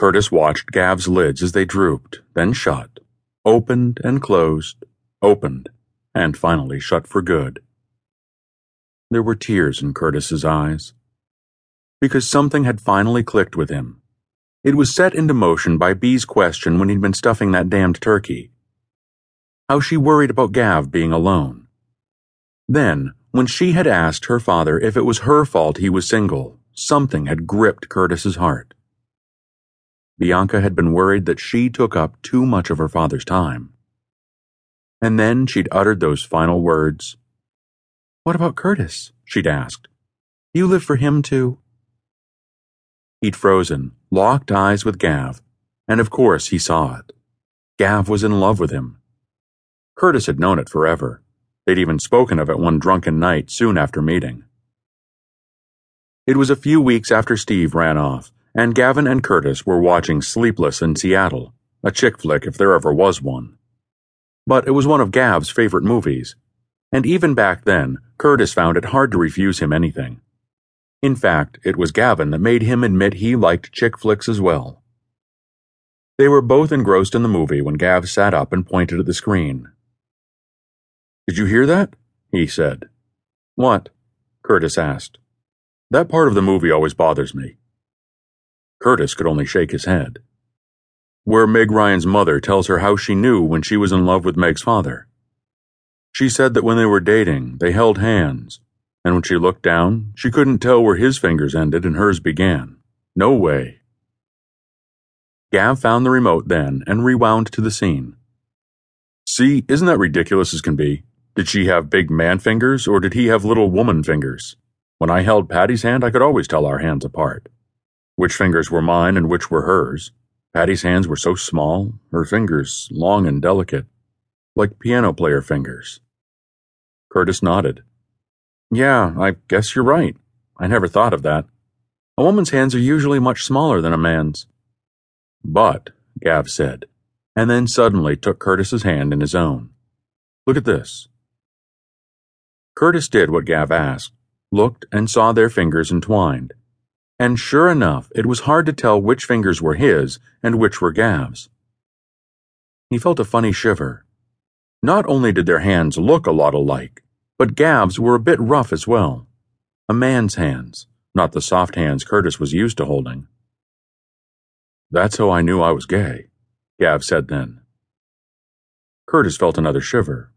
Curtis watched Gav's lids as they drooped, then shut, opened and closed, opened, and finally shut for good. There were tears in Curtis's eyes. Because something had finally clicked with him. It was set into motion by Bee's question when he'd been stuffing that damned turkey. How she worried about Gav being alone. Then, when she had asked her father if it was her fault he was single, something had gripped Curtis's heart. Bianca had been worried that she took up too much of her father's time. And then she'd uttered those final words. What about Curtis? she'd asked. You live for him too? He'd frozen, locked eyes with Gav, and of course he saw it. Gav was in love with him. Curtis had known it forever. They'd even spoken of it one drunken night soon after meeting. It was a few weeks after Steve ran off and Gavin and Curtis were watching Sleepless in Seattle, a chick flick if there ever was one. But it was one of Gav's favorite movies, and even back then, Curtis found it hard to refuse him anything. In fact, it was Gavin that made him admit he liked chick flicks as well. They were both engrossed in the movie when Gav sat up and pointed at the screen. Did you hear that? he said. What? Curtis asked. That part of the movie always bothers me. Curtis could only shake his head. Where Meg Ryan's mother tells her how she knew when she was in love with Meg's father. She said that when they were dating, they held hands, and when she looked down, she couldn't tell where his fingers ended and hers began. No way. Gav found the remote then and rewound to the scene. See, isn't that ridiculous as can be? Did she have big man fingers or did he have little woman fingers? When I held Patty's hand, I could always tell our hands apart which fingers were mine and which were hers. Patty's hands were so small, her fingers long and delicate, like piano player fingers. Curtis nodded. Yeah, I guess you're right. I never thought of that. A woman's hands are usually much smaller than a man's. But, Gav said, and then suddenly took Curtis's hand in his own. Look at this. Curtis did what Gav asked, looked and saw their fingers entwined and sure enough, it was hard to tell which fingers were his and which were Gav's. He felt a funny shiver. Not only did their hands look a lot alike, but Gav's were a bit rough as well. A man's hands, not the soft hands Curtis was used to holding. That's how I knew I was gay, Gav said then. Curtis felt another shiver.